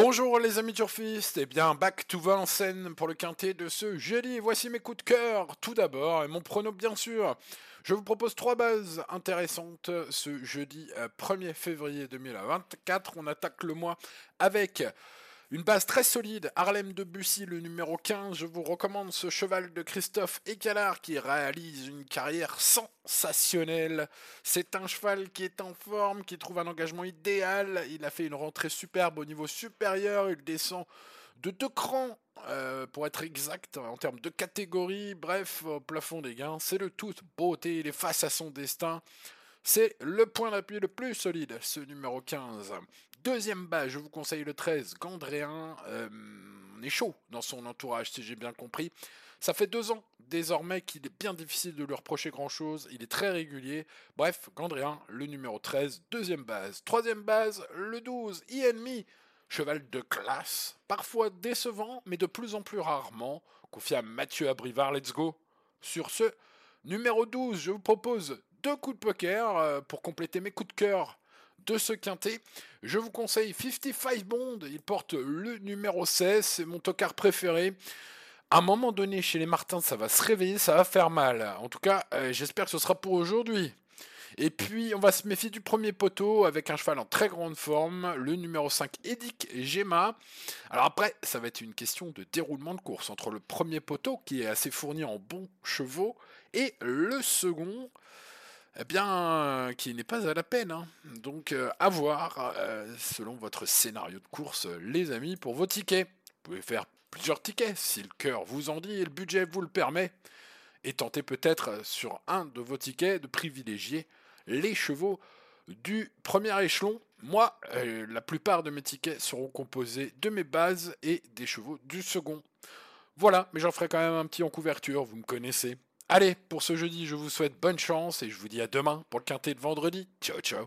Bonjour les amis turfistes, et bien back to Vincennes pour le quintet de ce jeudi. Voici mes coups de cœur. Tout d'abord, et mon prono bien sûr. Je vous propose trois bases intéressantes ce jeudi 1er euh, février 2024. On attaque le mois avec une base très solide, Harlem de Bussy, le numéro 15. Je vous recommande ce cheval de Christophe Ecalard qui réalise une carrière sensationnelle. C'est un cheval qui est en forme, qui trouve un engagement idéal. Il a fait une rentrée superbe au niveau supérieur. Il descend de deux crans, euh, pour être exact, en termes de catégorie. Bref, au plafond des gains, c'est le tout beauté. Il est face à son destin. C'est le point d'appui le plus solide, ce numéro 15. Deuxième base, je vous conseille le 13, Gandréen. Euh, on est chaud dans son entourage, si j'ai bien compris. Ça fait deux ans désormais qu'il est bien difficile de lui reprocher grand-chose. Il est très régulier. Bref, Gandréen, le numéro 13, deuxième base. Troisième base, le 12, Enemy. Cheval de classe, parfois décevant, mais de plus en plus rarement. Confié à Mathieu Abrivard, let's go. Sur ce, numéro 12, je vous propose deux coups de poker euh, pour compléter mes coups de cœur de ce quintet. Je vous conseille 55 Bond, il porte le numéro 16, c'est mon tocard préféré. À un moment donné, chez les Martins, ça va se réveiller, ça va faire mal. En tout cas, euh, j'espère que ce sera pour aujourd'hui. Et puis, on va se méfier du premier poteau avec un cheval en très grande forme, le numéro 5, Edic Gemma. Alors après, ça va être une question de déroulement de course entre le premier poteau, qui est assez fourni en bons chevaux, et le second, eh bien, qui n'est pas à la peine. Hein. Donc, euh, à voir, euh, selon votre scénario de course, les amis, pour vos tickets. Vous pouvez faire plusieurs tickets, si le cœur vous en dit et le budget vous le permet. Et tentez peut-être sur un de vos tickets de privilégier les chevaux du premier échelon. Moi, euh, la plupart de mes tickets seront composés de mes bases et des chevaux du second. Voilà, mais j'en ferai quand même un petit en couverture, vous me connaissez. Allez, pour ce jeudi, je vous souhaite bonne chance et je vous dis à demain pour le quintet de vendredi. Ciao, ciao.